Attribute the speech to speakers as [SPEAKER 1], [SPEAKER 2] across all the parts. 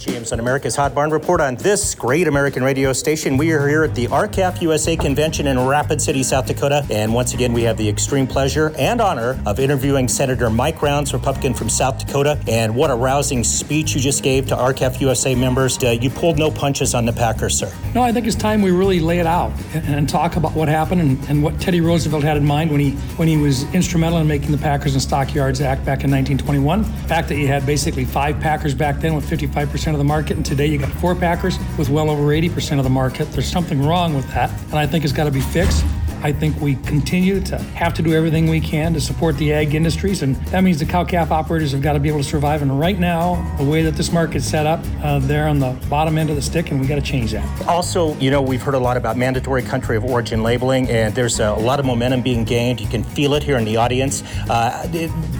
[SPEAKER 1] James on America's Hot Barn Report on this great American radio station. We are here at the R-CALF USA convention in Rapid City, South Dakota. And once again, we have the extreme pleasure and honor of interviewing Senator Mike Rounds, Republican from South Dakota. And what a rousing speech you just gave to R-CALF USA members. Uh, you pulled no punches on the Packers, sir.
[SPEAKER 2] No, I think it's time we really lay it out and, and talk about what happened and, and, what Teddy Roosevelt had in mind when he when he was instrumental in making the Packers and Stockyards Act back in 1921. The fact that you had basically five Packers back then with 55% of the market, and today you got four Packers with well over 80% of the market. There's something wrong with that, and I think it's got to be fixed. I think we continue to have to do everything we can to support the ag industries, and that means the cow calf operators have got to be able to survive. And right now, the way that this market's set up, uh, they're on the bottom end of the stick, and we got to change that.
[SPEAKER 1] Also, you know, we've heard a lot about mandatory country of origin labeling, and there's a lot of momentum being gained. You can feel it here in the audience. Uh,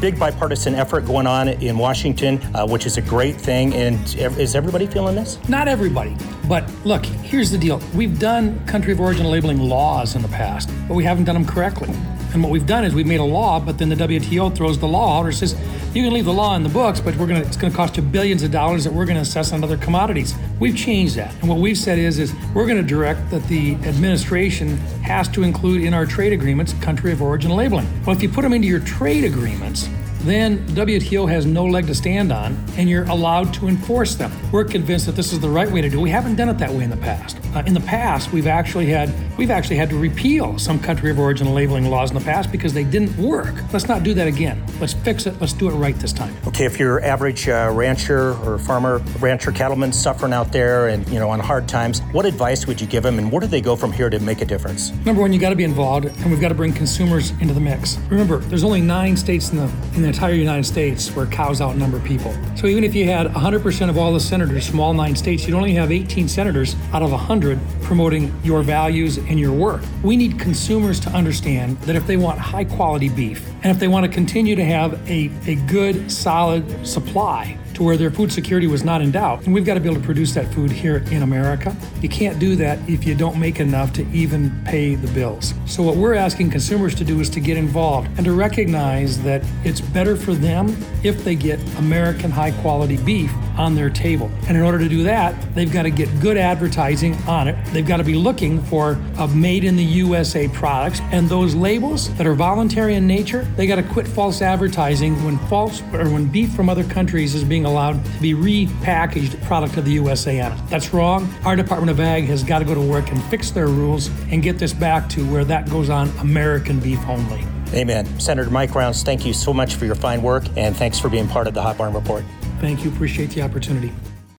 [SPEAKER 1] big bipartisan effort going on in Washington, uh, which is a great thing. And is everybody feeling this?
[SPEAKER 2] Not everybody. But look, here's the deal. We've done country of origin labeling laws in the past, but we haven't done them correctly. And what we've done is we've made a law, but then the WTO throws the law out or says, you can leave the law in the books, but we're gonna it's gonna cost you billions of dollars that we're gonna assess on other commodities. We've changed that. And what we've said is is we're gonna direct that the administration has to include in our trade agreements country of origin labeling. Well, if you put them into your trade agreements, then WTO has no leg to stand on, and you're allowed to enforce them. We're convinced that this is the right way to do. it. We haven't done it that way in the past. Uh, in the past, we've actually had we've actually had to repeal some country of origin labeling laws in the past because they didn't work. Let's not do that again. Let's fix it. Let's do it right this time.
[SPEAKER 1] Okay, if you're average uh, rancher or farmer, rancher, cattleman suffering out there and you know on hard times, what advice would you give them, and where do they go from here to make a difference?
[SPEAKER 2] Number one, you got to be involved, and we've got to bring consumers into the mix. Remember, there's only nine states in the in the entire United States where cows outnumber people. So even if you had 100% of all the senators from all nine states, you'd only have 18 senators out of 100 promoting your values and your work. We need consumers to understand that if they want high quality beef and if they want to continue to have a, a good, solid supply, to where their food security was not in doubt. And we've got to be able to produce that food here in America. You can't do that if you don't make enough to even pay the bills. So, what we're asking consumers to do is to get involved and to recognize that it's better for them if they get American high quality beef on their table. And in order to do that, they've got to get good advertising on it. They've got to be looking for a made in the USA products. And those labels that are voluntary in nature, they got to quit false advertising when false or when beef from other countries is being allowed to be repackaged product of the USA on it. That's wrong. Our Department of Ag has got to go to work and fix their rules and get this back to where that goes on American beef only.
[SPEAKER 1] Amen. Senator Mike Rounds, thank you so much for your fine work and thanks for being part of the Hot Barn Report.
[SPEAKER 2] Thank you. Appreciate the opportunity.